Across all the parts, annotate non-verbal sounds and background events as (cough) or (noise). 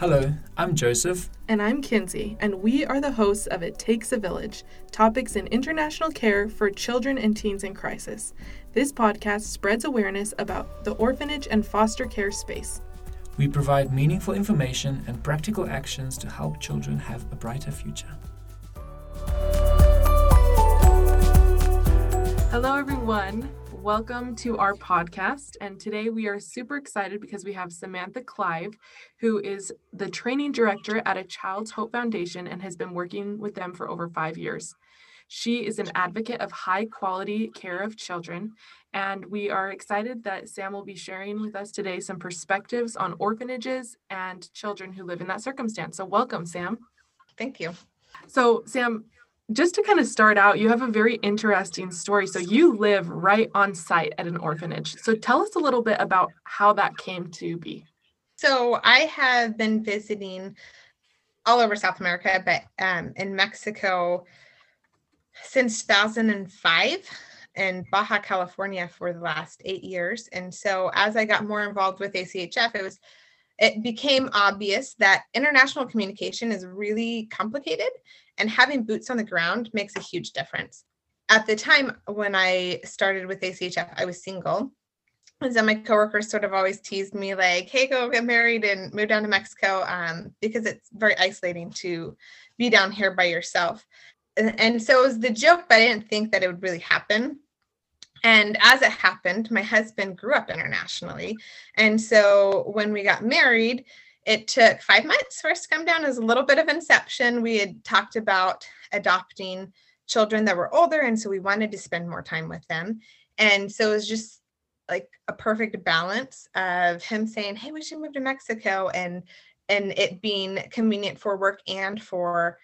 Hello, I'm Joseph. And I'm Kinsey, and we are the hosts of It Takes a Village Topics in International Care for Children and Teens in Crisis. This podcast spreads awareness about the orphanage and foster care space. We provide meaningful information and practical actions to help children have a brighter future. Hello, everyone. Welcome to our podcast. And today we are super excited because we have Samantha Clive, who is the training director at a Child's Hope Foundation and has been working with them for over five years. She is an advocate of high quality care of children. And we are excited that Sam will be sharing with us today some perspectives on orphanages and children who live in that circumstance. So, welcome, Sam. Thank you. So, Sam, just to kind of start out, you have a very interesting story. So you live right on site at an orphanage. So tell us a little bit about how that came to be. So I have been visiting all over South America, but um, in Mexico since 2005 in Baja California for the last eight years. And so as I got more involved with ACHF, it was it became obvious that international communication is really complicated and having boots on the ground makes a huge difference. At the time when I started with ACHF, I was single. And so my coworkers sort of always teased me like, hey, go get married and move down to Mexico um, because it's very isolating to be down here by yourself. And, and so it was the joke, but I didn't think that it would really happen. And as it happened, my husband grew up internationally. And so when we got married, it took five months for us to come down as a little bit of inception. We had talked about adopting children that were older. And so we wanted to spend more time with them. And so it was just like a perfect balance of him saying, Hey, we should move to Mexico and and it being convenient for work and for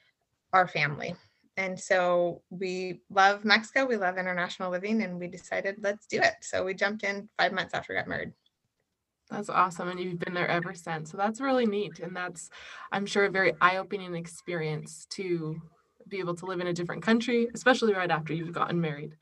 our family. And so we love Mexico, we love international living, and we decided let's do it. So we jumped in five months after we got married. That's awesome. And you've been there ever since. So that's really neat. And that's, I'm sure, a very eye opening experience to be able to live in a different country, especially right after you've gotten married.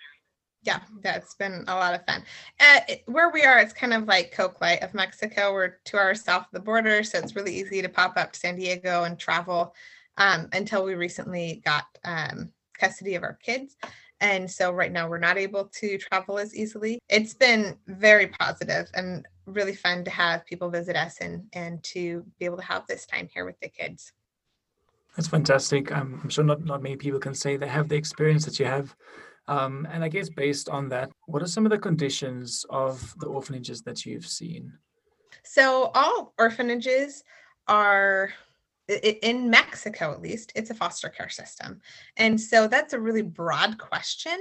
Yeah, that's been a lot of fun. Uh, where we are, it's kind of like Coke of Mexico. We're two hours south of the border. So it's really easy to pop up to San Diego and travel um, until we recently got um, custody of our kids. And so right now we're not able to travel as easily. It's been very positive and really fun to have people visit us and and to be able to have this time here with the kids. That's fantastic. I'm, I'm sure not, not many people can say they have the experience that you have. Um, and I guess based on that, what are some of the conditions of the orphanages that you've seen? So all orphanages are in Mexico, at least, it's a foster care system. And so that's a really broad question.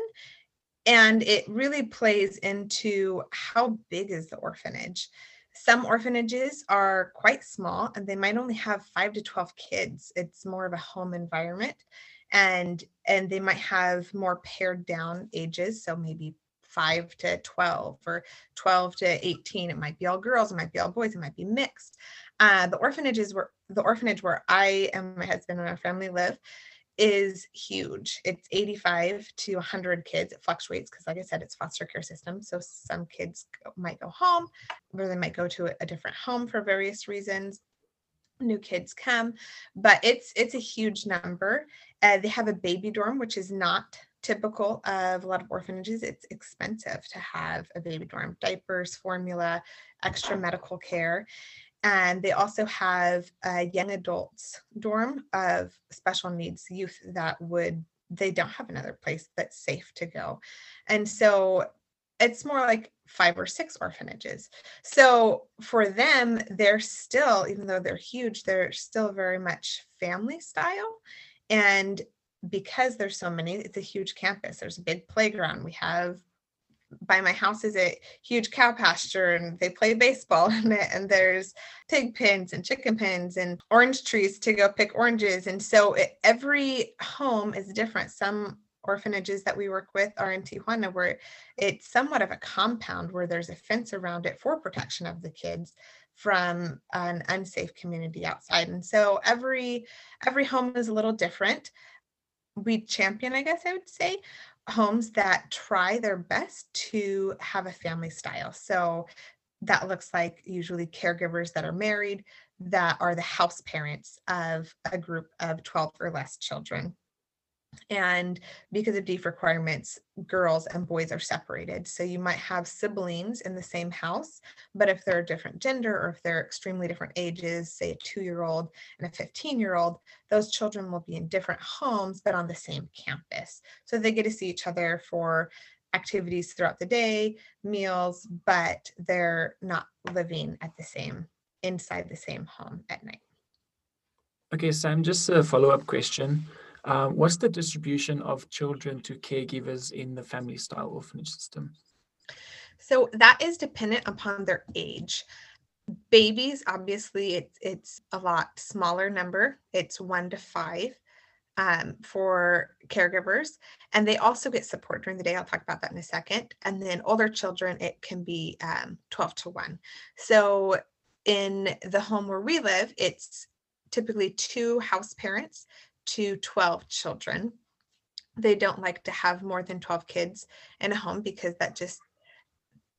And it really plays into how big is the orphanage. Some orphanages are quite small and they might only have five to 12 kids. It's more of a home environment. And and they might have more pared down ages. So maybe 5 to 12 or 12 to 18 it might be all girls it might be all boys it might be mixed uh, the orphanages where the orphanage where i and my husband and our family live is huge. It's 85 to 100 kids. It fluctuates because like i said it's foster care system. So some kids might go home or they might go to a different home for various reasons. New kids come but it's it's a huge number. Uh, they have a baby dorm which is not typical of a lot of orphanages, it's expensive to have a baby dorm, diapers, formula, extra medical care. And they also have a young adults dorm of special needs youth that would, they don't have another place that's safe to go. And so it's more like five or six orphanages. So for them, they're still, even though they're huge, they're still very much family style. And because there's so many, it's a huge campus. There's a big playground. We have by my house is a huge cow pasture and they play baseball (laughs) in it and there's pig pens and chicken pens and orange trees to go pick oranges. And so it, every home is different. Some orphanages that we work with are in tijuana where it's somewhat of a compound where there's a fence around it for protection of the kids from an unsafe community outside. And so every every home is a little different. We champion, I guess I would say, homes that try their best to have a family style. So that looks like usually caregivers that are married that are the house parents of a group of 12 or less children. And because of DIF requirements, girls and boys are separated. So you might have siblings in the same house, but if they're a different gender or if they're extremely different ages, say a two year old and a 15 year old, those children will be in different homes, but on the same campus. So they get to see each other for activities throughout the day, meals, but they're not living at the same, inside the same home at night. Okay, Sam, just a follow up question. Uh, what's the distribution of children to caregivers in the family style orphanage system? So that is dependent upon their age. Babies, obviously, it's it's a lot smaller number. It's one to five um, for caregivers, and they also get support during the day. I'll talk about that in a second. And then older children, it can be um, 12 to 1. So in the home where we live, it's typically two house parents to 12 children. They don't like to have more than 12 kids in a home because that just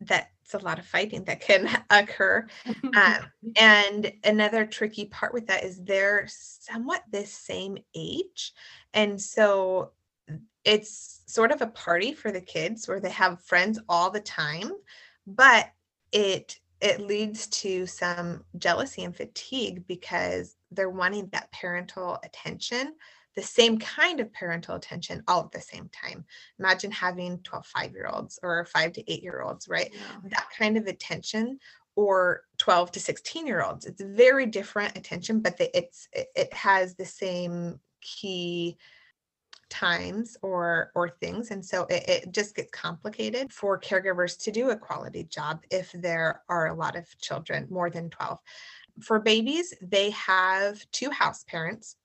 that's a lot of fighting that can (laughs) occur. Um, (laughs) and another tricky part with that is they're somewhat the same age. And so it's sort of a party for the kids where they have friends all the time, but it it leads to some jealousy and fatigue because they're wanting that parental attention the same kind of parental attention all at the same time. Imagine having 12 five year olds or five to eight year olds, right? Yeah. That kind of attention or 12 to 16 year olds. It's very different attention, but the, it's it, it has the same key times or or things and so it, it, just gets complicated for caregivers to do a quality job if there are a lot of children more than 12 for babies they have two house parents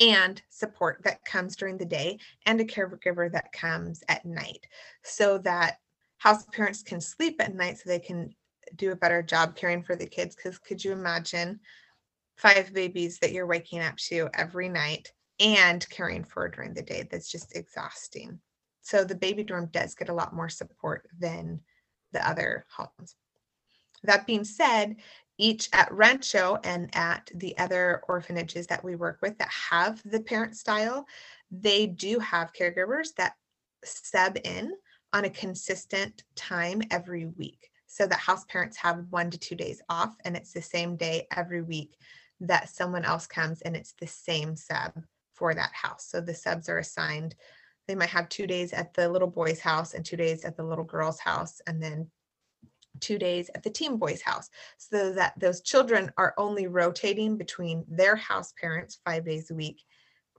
and support that comes during the day and a caregiver that comes at night so that house parents can sleep at night so they can do a better job caring for the kids because could you imagine five babies that you're waking up to every night and caring for during the day that's just exhausting. So the baby dorm does get a lot more support than the other homes. That being said each at Rancho and at the other orphanages that we work with that have the parent style, they do have caregivers that sub in on a consistent time every week. So that house parents have one to two days off, and it's the same day every week that someone else comes and it's the same sub for that house. So the subs are assigned. They might have two days at the little boy's house and two days at the little girl's house, and then two days at the team boys house. So that those children are only rotating between their house parents five days a week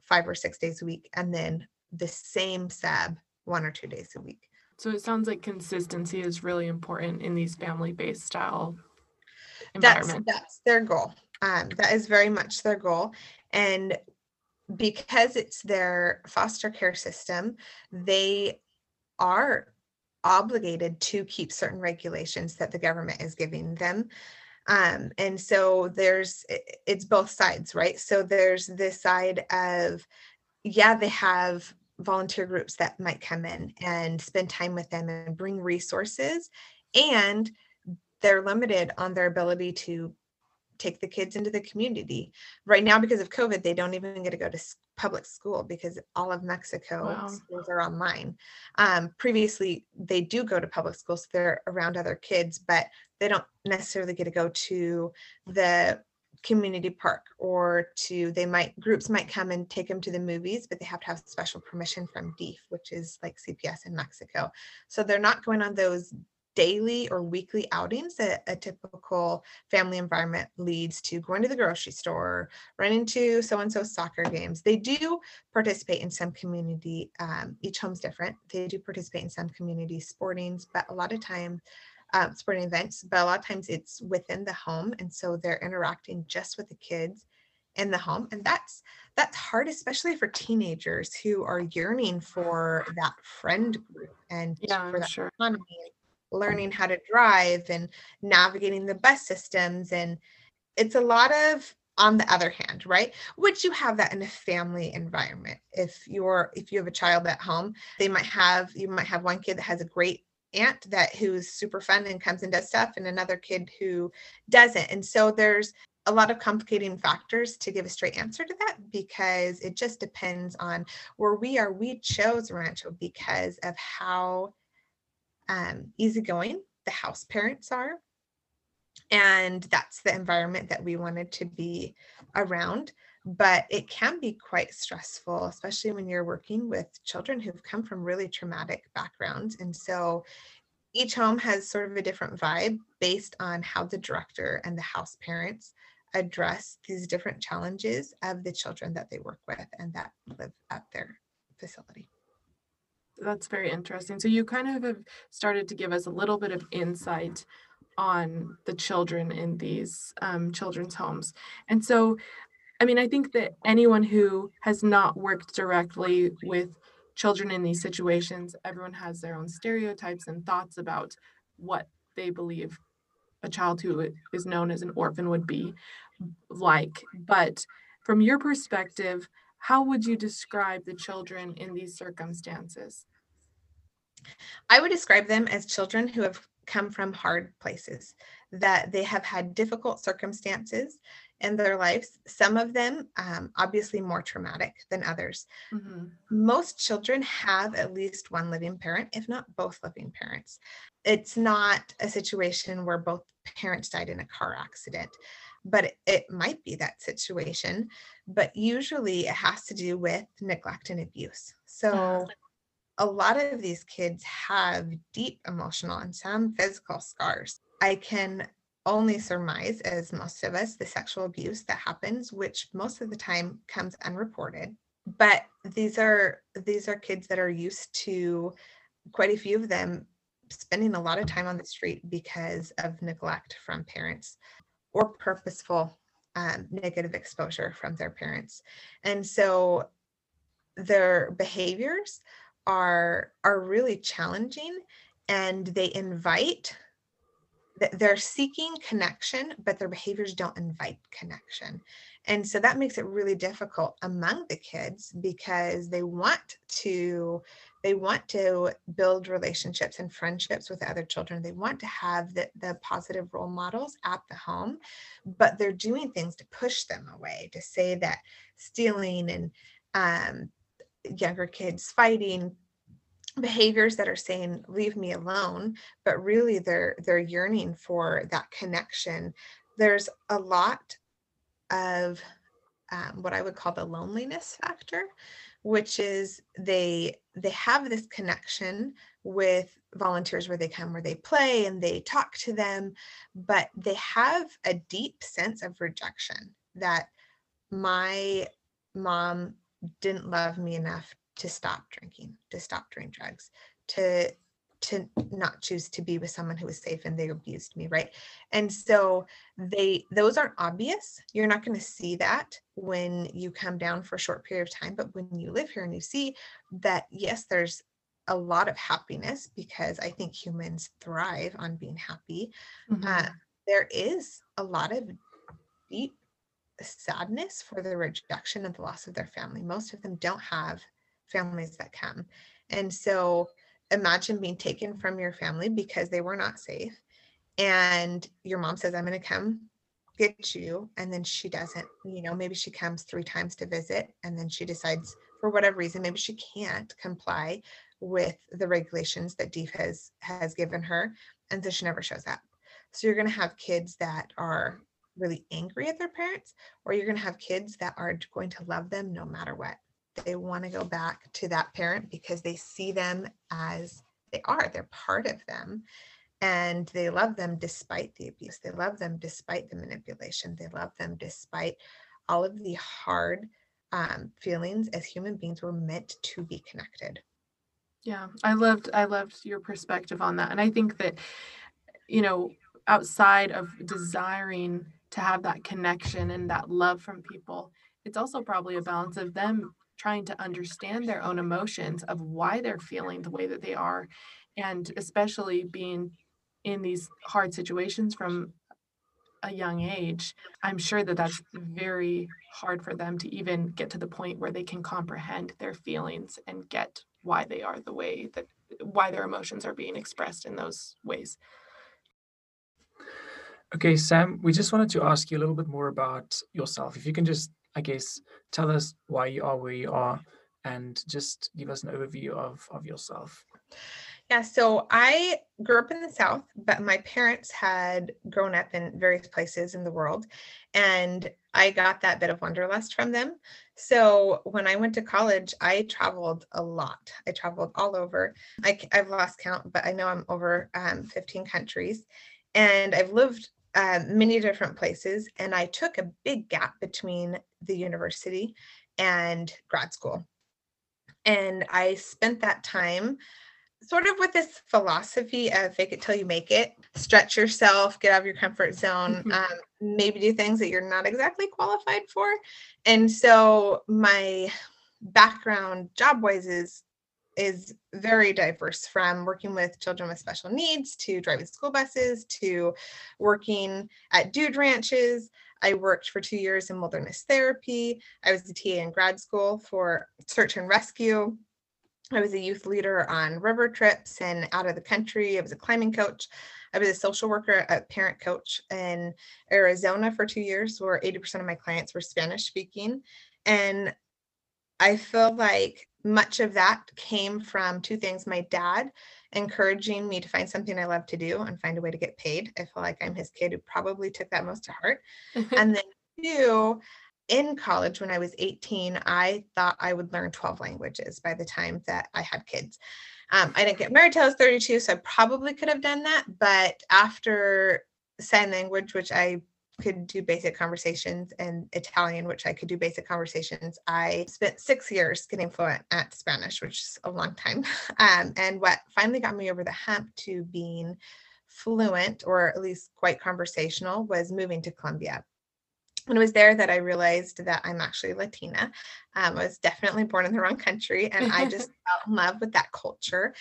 five or six days a week and then the same sub one or two days a week. So it sounds like consistency is really important in these family-based style that's that's their goal. Um, that is very much their goal. And because it's their foster care system they are obligated to keep certain regulations that the government is giving them. Um, and so there's it's both sides, right? So there's this side of, yeah, they have volunteer groups that might come in and spend time with them and bring resources, and they're limited on their ability to take the kids into the community. Right now, because of COVID, they don't even get to go to public school because all of Mexico wow. schools are online. Um, previously, they do go to public schools, so they're around other kids, but they don't necessarily get to go to the community park or to they might groups might come and take them to the movies but they have to have special permission from DIF which is like CPS in Mexico so they're not going on those daily or weekly outings that a typical family environment leads to going to the grocery store, running to so and so soccer games. They do participate in some community, um, each home's different. They do participate in some community sportings, but a lot of time, um, sporting events, but a lot of times it's within the home. And so they're interacting just with the kids in the home and that's that's hard especially for teenagers who are yearning for that friend group and yeah, for that sure. autonomy learning mm. how to drive and navigating the bus systems and it's a lot of on the other hand right? Would you have that in a family environment? If you're if you have a child at home they might have you might have one kid that has a great aunt that who's super fun and comes and does stuff and another kid who doesn't and so there's a lot of complicating factors to give a straight answer to that because it just depends on where we are. We chose rancho because of how um, easygoing the house parents are. And that's the environment that we wanted to be around. But it can be quite stressful especially when you're working with children who've come from really traumatic backgrounds. And so each home has sort of a different vibe based on how the director and the house parents address these different challenges of the children that they work with and that live at their facility that's very interesting. So you kind of have started to give us a little bit of insight on the children in these um, children's homes. And so, I mean, I think that anyone who has not worked directly with children in these situations, everyone has their own stereotypes and thoughts about what they believe a child who is known as an orphan would be like. But from your perspective, how would you describe the children in these circumstances? I would describe them as children who have come from hard places, that they have had difficult circumstances in their lives. Some of them, um, obviously, more traumatic than others. Mm-hmm. Most children have at least one living parent, if not both living parents. It's not a situation where both parents died in a car accident but it, it might be that situation. But usually it has to do with neglect and abuse. So a lot of these kids have deep emotional and some physical scars. I can only surmise, as most of us, the sexual abuse that happens, which most of the time comes unreported. But these are these are kids that are used to quite a few of them spending a lot of time on the street because of neglect from parents or purposeful um, negative exposure from their parents. And so their behaviors are are really challenging and they invite they're seeking connection but their behaviors don't invite connection and so that makes it really difficult among the kids because they want to they want to build relationships and friendships with other children. They want to have the, the positive role models at the home but they're doing things to push them away to say that stealing and um, younger kids fighting behaviors that are saying leave me alone but really they're they're yearning for that connection. There's a lot of um, what i would call the loneliness factor which is they they have this connection with volunteers where they come where they play and they talk to them but they have a deep sense of rejection that my mom didn't love me enough to stop drinking to stop doing drugs to to not choose to be with someone who was safe and they abused me right? And so they those aren't obvious. You're not going to see that when you come down for a short period of time but when you live here and you see that yes there's a lot of happiness because i think humans thrive on being happy. Mm-hmm. uh, there is a lot of deep sadness for the rejection and the loss of their family. Most of them don't have families that come. And so imagine being taken from your family because they were not safe and your mom says i'm going to come get you and then she doesn't you know maybe she comes three times to visit and then she decides for whatever reason maybe she can't comply with the regulations that DIF has has given her and so she never shows up. So you're going to have kids that are really angry at their parents or you're going to have kids that are going to love them no matter what they want to go back to that parent because they see them as they are they're part of them. And they love them despite the abuse they love them despite the manipulation they love them despite all of the hard um, feelings as human beings were meant to be connected. Yeah i loved i loved your perspective on that. And i think that you know outside of desiring to have that connection and that love from people it's also probably a balance of them trying to understand their own emotions of why they're feeling the way that they are and especially being in these hard situations from a young age i'm sure that that's very hard for them to even get to the point where they can comprehend their feelings and get why they are the way that why their emotions are being expressed in those ways. Okay, Sam, we just wanted to ask you a little bit more about yourself. If you can just, I guess, tell us why you are where you are and just give us an overview of, of yourself. Yeah, so I grew up in the South, but my parents had grown up in various places in the world, and I got that bit of wanderlust from them. So when I went to college, I traveled a lot. I traveled all over. I, have lost count, but I know I'm over um, 15 countries, and I've lived uh, many different places. And I took a big gap between the university and grad school. And I spent that time sort of with this philosophy of fake it till you make it, stretch yourself, get out of your comfort zone, mm-hmm. um, maybe do things that you're not exactly qualified for. And so my background job wise is is very diverse from working with children with special needs to driving school buses to working at dude ranches. I worked for two years in wilderness therapy. I was a TA in grad school for search and rescue. I was a youth leader on river trips and out of the country. I was a climbing coach. I was a social worker, a parent coach in Arizona for two years, where 80% of my clients were Spanish speaking. And I feel like much of that came from two things my dad encouraging me to find something I love to do and find a way to get paid. I feel like I'm his kid who probably took that most to heart. (laughs) and then two, in college when I was 18, I thought I would learn 12 languages by the time that I had kids. Um, I didn't get married till I was 32, so I probably could have done that. But after sign language, which I could do basic conversations, and Italian, which I could do basic conversations, I spent six years getting fluent at Spanish, which is a long time. (laughs) Um, and what finally got me over the hump to being fluent or at least quite conversational was moving to Colombia when it was there that I realized that I'm actually Latina. Um, I was definitely born in the wrong country, and I just (laughs) fell in love with that culture.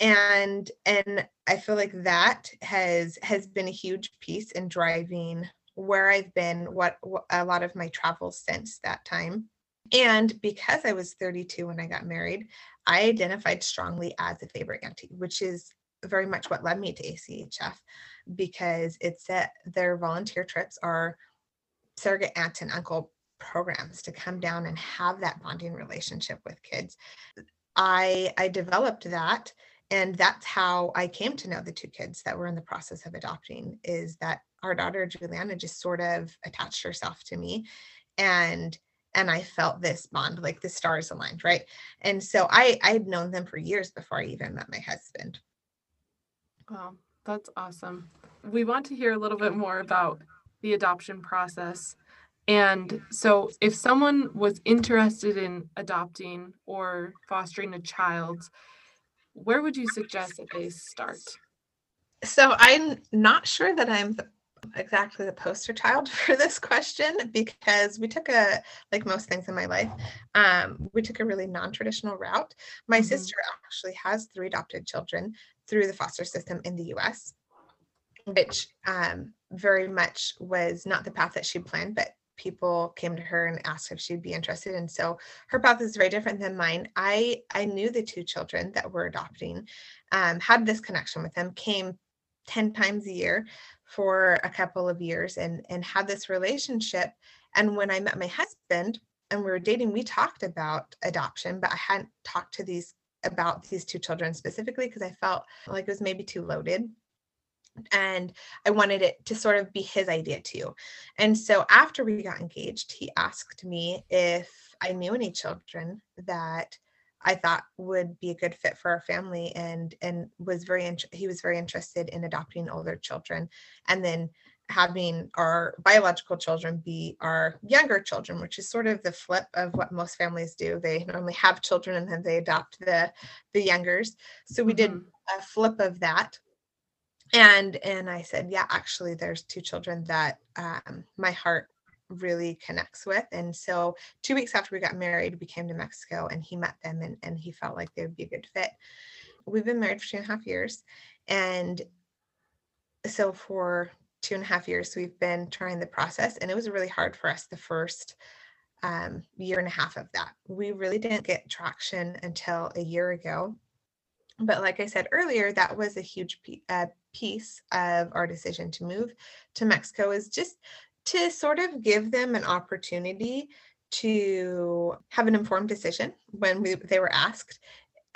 And and I feel like that has has been a huge piece in driving where I've been, what, what a lot of my travels since that time. And because I was 32 when I got married, I identified strongly as a favorite auntie, which is very much what led me to ACHF because it's that their volunteer trips are surrogate aunt and uncle programs to come down and have that bonding relationship with kids. I I developed that and that's how I came to know the two kids that were in the process of adopting is that our daughter Juliana just sort of attached herself to me and and I felt this bond like the stars aligned, right? And so I I had known them for years before I even met my husband. Wow, that's awesome. We want to hear a little bit more about the adoption process. And so, if someone was interested in adopting or fostering a child, where would you suggest that they start? So, I'm not sure that I'm the, exactly the poster child (laughs) for this question because we took a, like most things in my life, um, we took a really non traditional route. My mm-hmm. sister actually has three adopted children through the foster system in the US which um, very much was not the path that she planned, but people came to her and asked if she'd be interested and so her path is very different than mine i i knew the two children that were adopting um, had this connection with them came 10 times a year for a couple of years and and had this relationship and when i met my husband and we were dating we talked about adoption but i hadn't talked to these about these two children specifically because i felt like it was maybe too loaded and I wanted it to sort of be his idea too. And so after we got engaged, he asked me if I knew any children that I thought would be a good fit for our family and and was very in, he was very interested in adopting older children. And then having our biological children be our younger children which is sort of the flip of what most families do. They normally have children and then they adopt the the youngers. So we mm-hmm. did a flip of that. And and i said yeah actually there's two children that um, my heart really connects with and so two weeks after we got married we came to mexico and he met them and, and he felt like they would be a good fit. We've been married for two and a half years and so for two and a half years we've been trying the process and it was really hard for us the first um, year and a half of that. We really didn't get traction until a year ago But like I said earlier, that was a huge piece of our decision to move to Mexico is just to sort of give them an opportunity to have an informed decision when we, they were asked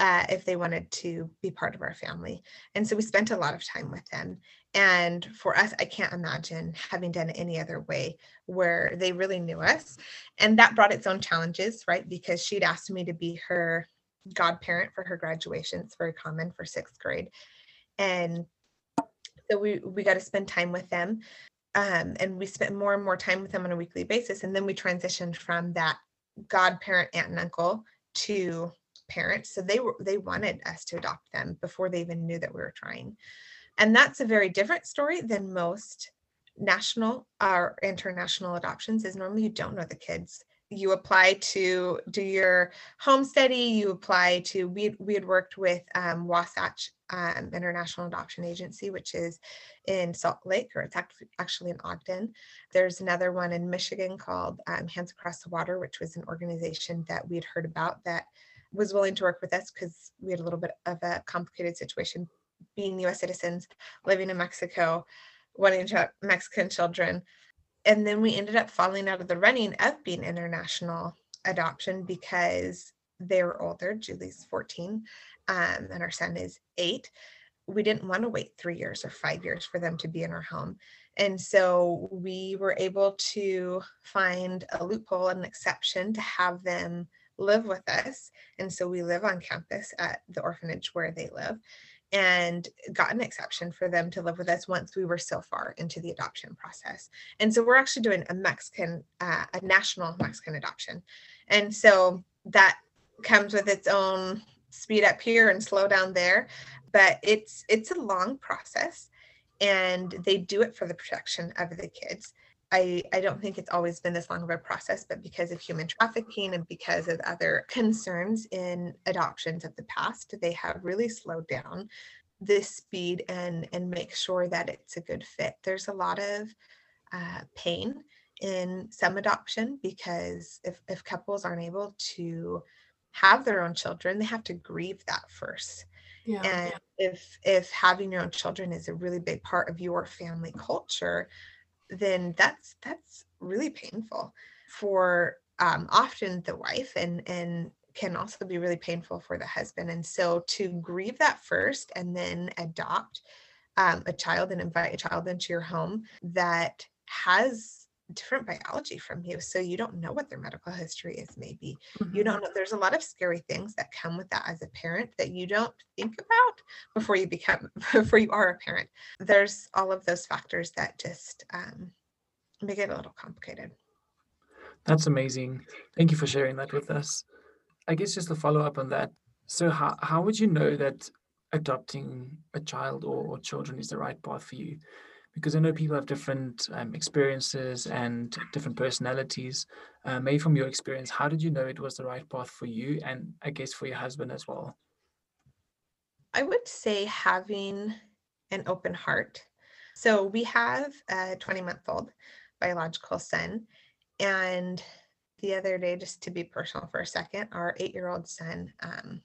uh, if they wanted to be part of our family. And so we spent a lot of time with them. And for us, I can't imagine having done it any other way where they really knew us. And that brought its own challenges, right? Because she'd asked me to be her godparent for her graduation. It's very common for sixth grade. And so we we got to spend time with them. Um, and we spent more and more time with them on a weekly basis. And then we transitioned from that godparent aunt and uncle to parents. So they were they wanted us to adopt them before they even knew that we were trying. And that's a very different story than most national or international adoptions is normally you don't know the kids you apply to do your home study you apply to we, we had worked with um, wasatch um, international adoption agency which is in salt lake or it's actually, actually in ogden. There's another one in michigan called um, hands across the water which was an organization that we had heard about that was willing to work with us because we had a little bit of a complicated situation being us citizens living in mexico wanting to mexican children and then we ended up falling out of the running of being international adoption because they were older. Julie's 14 um, and our son is eight. We didn't want to wait three years or five years for them to be in our home. And so we were able to find a loophole, an exception to have them live with us. And so we live on campus at the orphanage where they live and got an exception for them to live with us once we were so far into the adoption process. And so we're actually doing a Mexican, uh, a national Mexican adoption. And so that comes with its own speed up here and slow down there, but it's it's a long process and they do it for the protection of the kids. I, I don't think it's always been this long of a process, but because of human trafficking and because of other concerns in adoptions of the past, they have really slowed down this speed and and make sure that it's a good fit. There's a lot of uh, pain in some adoption because if, if couples aren't able to have their own children, they have to grieve that first. Yeah. And if if having your own children is a really big part of your family culture, then that's that's really painful for um, often the wife and and can also be really painful for the husband. And so to grieve that first and then adopt um, a child and invite a child into your home that has different biology from you so you don't know what their medical history is maybe. Mm-hmm. you don't know there's a lot of scary things that come with that as a parent that you don't think about before you become (laughs) before you are a parent. There's all of those factors that just um, make it a little complicated. That's amazing. Thank you for sharing that with us. I guess just to follow up on that so how, how would you know that adopting a child or, or children is the right path for you because I know people have different um, experiences and different personalities. Uh, maybe from your experience, how did you know it was the right path for you and I guess for your husband as well? I would say having an open heart. So we have a 20 month old biological son. And the other day, just to be personal for a second, our eight year old son um,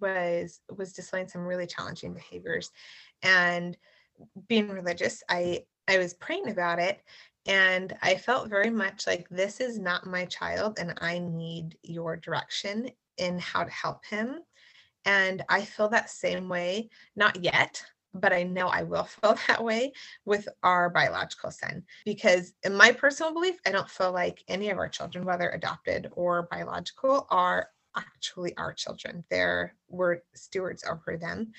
was was displaying some really challenging behaviors and being religious, I I was praying about it and I felt very much like this is not my child and I need your direction in how to help him. And I feel that same way, not yet, but I know I will (laughs) feel that way with our biological son because in my personal belief, I don't feel like any of our children, whether adopted or biological, are actually our children. They're we're stewards over them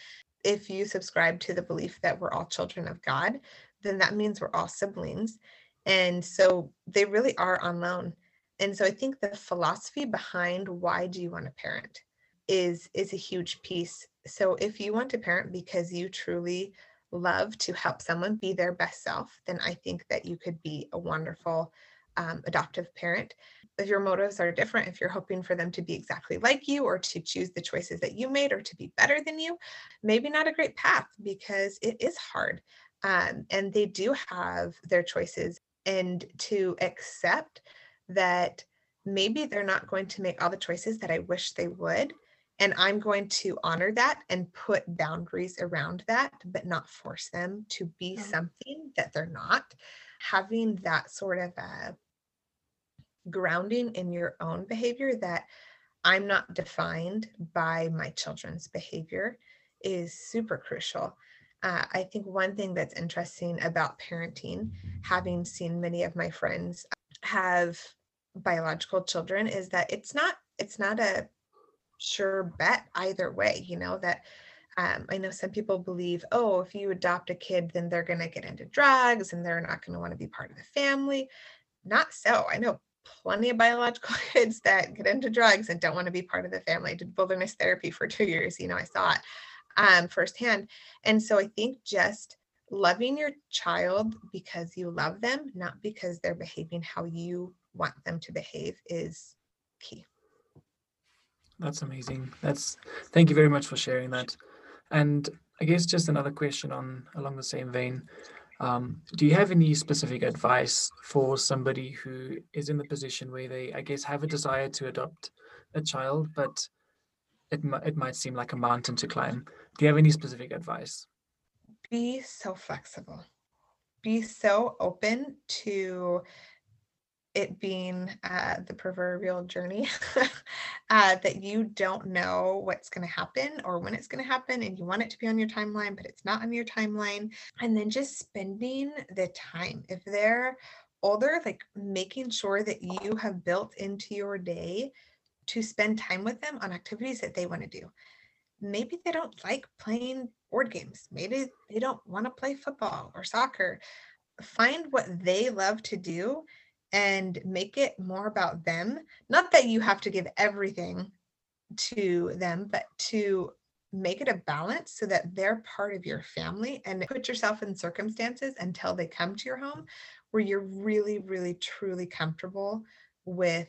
if you subscribe to the belief that we're all children of God, then that means we're all siblings. And so they really are on loan. And so I think the philosophy behind why do you want to parent is is a huge piece. So if you want to parent because you truly love to help someone be their best self, then I think that you could be a wonderful um, adoptive parent if your motives are different, if you're hoping for them to be exactly like you or to choose the choices that you made or to be better than you, maybe not a great path because it is hard. Um, and they do have their choices. And to accept that maybe they're not going to make all the choices that I wish they would, and I'm going to honor that and put boundaries around that, but not force them to be Oh. something that they're not. Having that sort of uh, grounding in your own behavior that I'm not defined by my children's behavior is super crucial. Uh, I think one thing that's interesting about parenting, having seen many of my friends have biological children, is that it's not it's not a sure bet either way. You know that um, I know some people believe, oh, if you adopt a kid, then they're going to get into drugs and they're not going to want to be part of the family. Not so. I know plenty of biological (laughs) kids that get into drugs and don't want to be part of the family. I did wilderness therapy for two years. You know, I saw it um, firsthand. And so I think just loving your child because you love them, not because they're behaving how you want them to behave, is key. That's amazing. That's thank you very much for sharing that. And I guess just another question on along the same vein. Um, do you have any specific advice for somebody who is in the position where they, I guess, have a desire to adopt a child, but it it might seem like a mountain to climb? Do you have any specific advice? Be so flexible. Be so open to it being uh, the proverbial journey (laughs) uh, that you don't know what's going to happen or when it's going to happen and you want it to be on your timeline but it's not on your timeline and then just spending the time. If they're older like making sure that you have built into your day to spend time with them on activities that they want to do. Maybe they don't like playing board games. Maybe they don't want to play football or soccer. Find what they love to do and make it more about them. Not that you have to give everything to them, but to make it a balance so that they're part of your family and put yourself in circumstances until they come to your home where you're really, really, truly comfortable with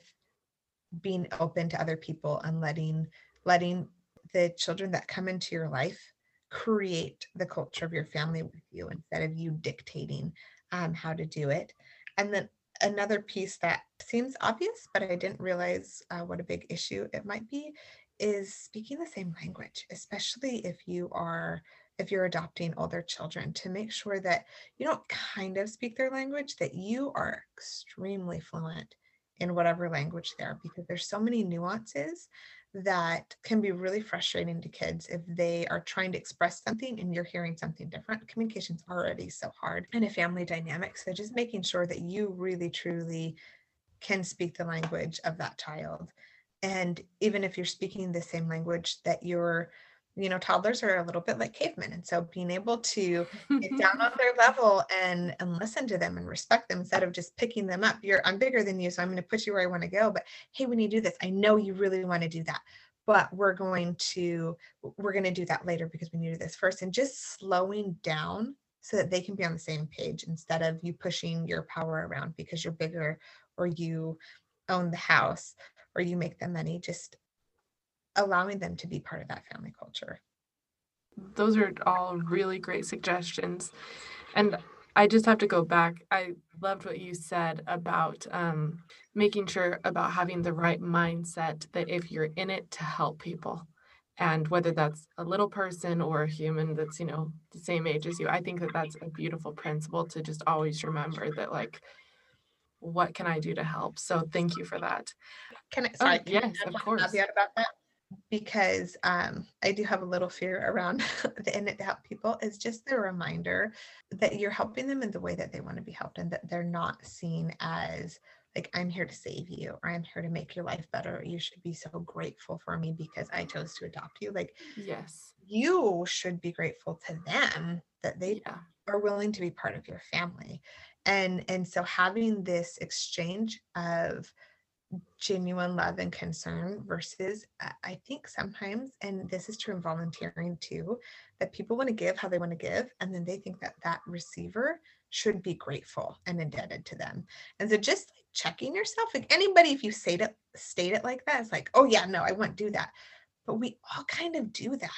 being open to other people and letting letting the children that come into your life create the culture of your family with you instead of you dictating um, how to do it. And then another piece that seems obvious, but I didn't realize uh, what a big issue it might be, is speaking the same language, especially if you are if you're adopting older children to make sure that you don't kind of speak their language that you are extremely fluent in whatever language they are because there's so many nuances that can be really frustrating to kids if they are trying to express something and you're hearing something different. Communication's already so hard in a family dynamic. So just making sure that you really truly can speak the language of that child. And even if you're speaking the same language that you're you know toddlers are a little bit like cavemen and so being able to get down (laughs) on their level and and listen to them and respect them instead of just picking them up you're i'm bigger than you so i'm going to put you where i want to go but hey when you do this. I know you really want to do that but we're going to we're going to do that later because we need to do this first and just slowing down so that they can be on the same page instead of you pushing your power around because you're bigger or you own the house or you make the money just allowing them to be part of that family culture Those are all really great suggestions. And I just have to go back. I loved what you said about um, making sure about having the right mindset that if you're in it to help people, and whether that's a little person or a human that's, you know, the same age as you, I think that that's a beautiful principle to just always remember that, like, what can I do to help? So thank you for that. Can I, Oh, sorry, can yes, add of course. about that? Because um, I do have a little fear around (laughs) the in it to help people is just the reminder that you're helping them in the way that they want to be helped and that they're not seen as like I'm here to save you or I'm here to make your life better. You should be so grateful for me because I chose to adopt you. Like Yes. you should be grateful to them that they Yeah. are willing to be part of your family and and so having this exchange of genuine love and concern versus i think sometimes and this is true in volunteering too that people want to give how they want to give and then they think that that receiver should be grateful and indebted to them. And so just like checking yourself like anybody if you say it state it like that it's like oh yeah no i won't do that. But we all kind of do that.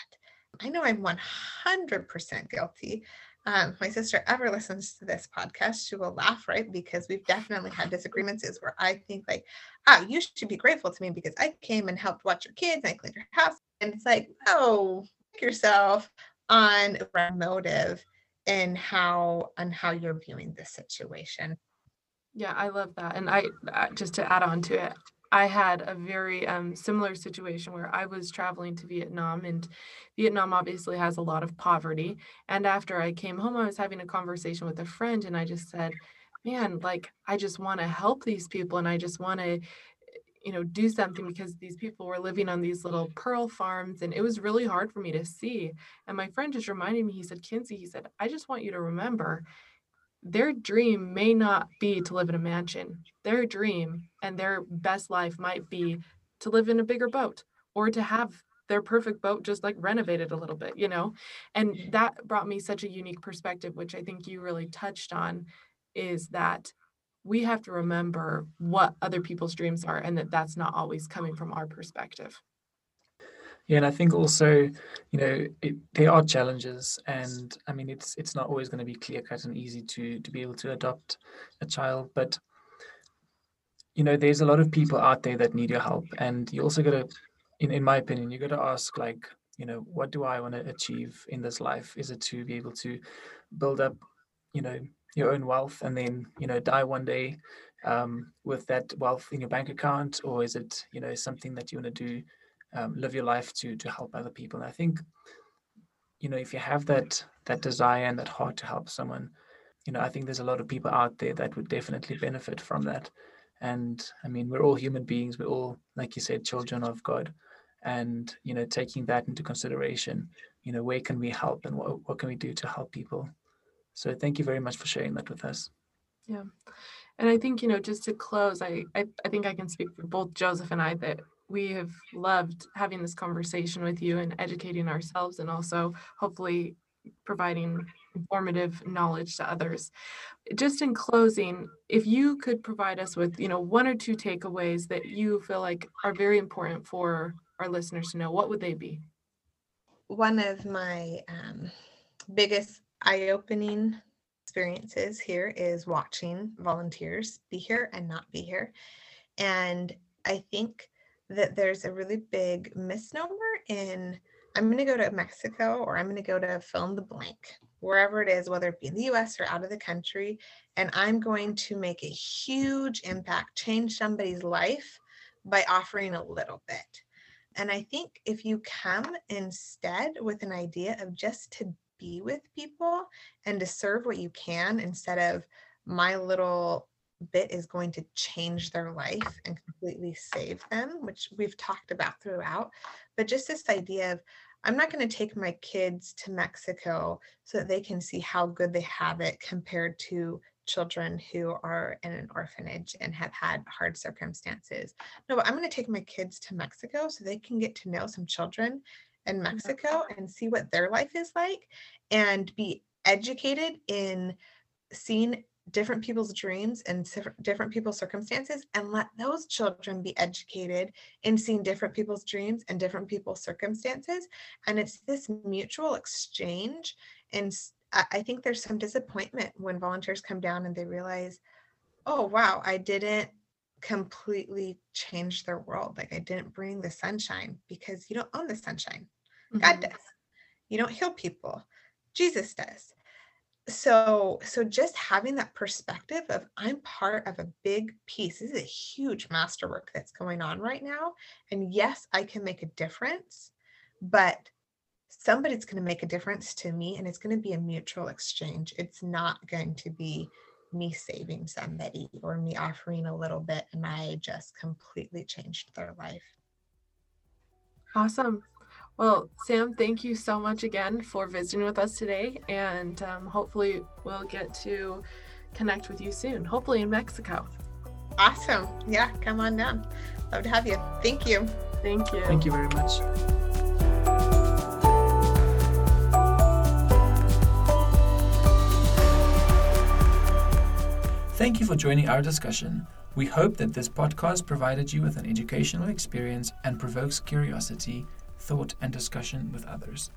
I know i'm 100% guilty. Um, my sister ever listens to this podcast, she will laugh, right? Because we've definitely had disagreements is where I think like, ah, you should be grateful to me because I came and helped watch your kids and I cleaned your house. And it's like, oh, pick yourself on motive and how and how you're viewing this situation. Yeah, I love that. And I uh, just to add on to it, I had a very um, similar situation where I was traveling to Vietnam, and Vietnam obviously has a lot of poverty. And after I came home, I was having a conversation with a friend, and I just said, Man, like, I just want to help these people, and I just want to you know do something because these people were living on these little pearl farms and it was really hard for me to see and my friend just reminded me he said kinsey he said i just want you to remember their dream may not be to live in a mansion. Their dream and their best life might be to live in a bigger boat or to have their perfect boat just like renovated a little bit you know? And that brought me such a unique perspective which i think you really touched on is that we have to remember what other people's dreams are and that that's not always coming from our perspective. Yeah and i think also you know it, there are challenges and i mean it's it's not always going to be clear cut and easy to to be able to adopt a child but you know there's a lot of people out there that need your help and you also got to in, in my opinion you got to ask like you know what do i want to achieve in this life? Is it to be able to build up you know your own wealth and then you know die one day um, with that wealth in your bank account? Or is it you know something that you want to do um, live your life to to help other people? And i think you know if you have that that desire and that heart to help someone you know i think there's a lot of people out there that would definitely benefit from that. And i mean we're all human beings. We're all like you said children of god. And you know taking that into consideration you know where can we help and what, what can we do to help people so thank you very much for sharing that with us. Yeah. And I think, you know, just to close, I, I, I think I can speak for both Joseph and I that we have loved having this conversation with you and educating ourselves and also hopefully providing informative knowledge to others. Just in closing, if you could provide us with, you know, one or two takeaways that you feel like are very important for our listeners to know, what would they be? One of my um, biggest eye opening experiences here is watching volunteers be here and not be here. And I think that there's a really big misnomer in I'm going to go to Mexico or I'm going to go to fill in the blank, wherever it is, whether it be in the US or out of the country. And I'm going to make a huge impact, change somebody's life by offering a little bit. And I think if you come instead with an idea of just to be with people and to serve what you can instead of my little bit is going to change their life and completely save them, which we've talked about throughout. But just this idea of, I'm not going to take my kids to Mexico so that they can see how good they have it compared to children who are in an orphanage and have had hard circumstances. No, but I'm going to take my kids to Mexico so they can get to know some children in mm-hmm. Mexico and see what their life is like and be educated in seeing different people's dreams and different people's circumstances and let those children be educated in seeing different people's dreams and different people's circumstances. And it's this mutual exchange and i think there's some disappointment when volunteers come down and they realize oh wow i didn't completely change their world. Like i didn't bring the sunshine because you don't own the sunshine mm-hmm. god does you don't heal people Jesus does. So so just having that perspective of I'm part of a big piece. This is a huge masterwork that's going on right now and yes, I can make a difference, but somebody's going to make a difference to me and it's going to be a mutual exchange. It's not going to be me saving somebody or me offering a little bit and I just completely changed their life. Awesome. Well, Sam, thank you so much again for visiting with us today. And um, hopefully, we'll get to connect with you soon, hopefully in Mexico. Awesome. Yeah, come on down. Love to have you. Thank you. Thank you. Thank you very much. Thank you for joining our discussion. We hope that this podcast provided you with an educational experience and provokes curiosity thought, and discussion with others.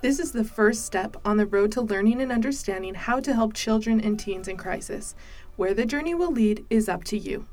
This is the first step on the road to learning and understanding how to help children and teens in crisis. Where the journey will lead is up to you.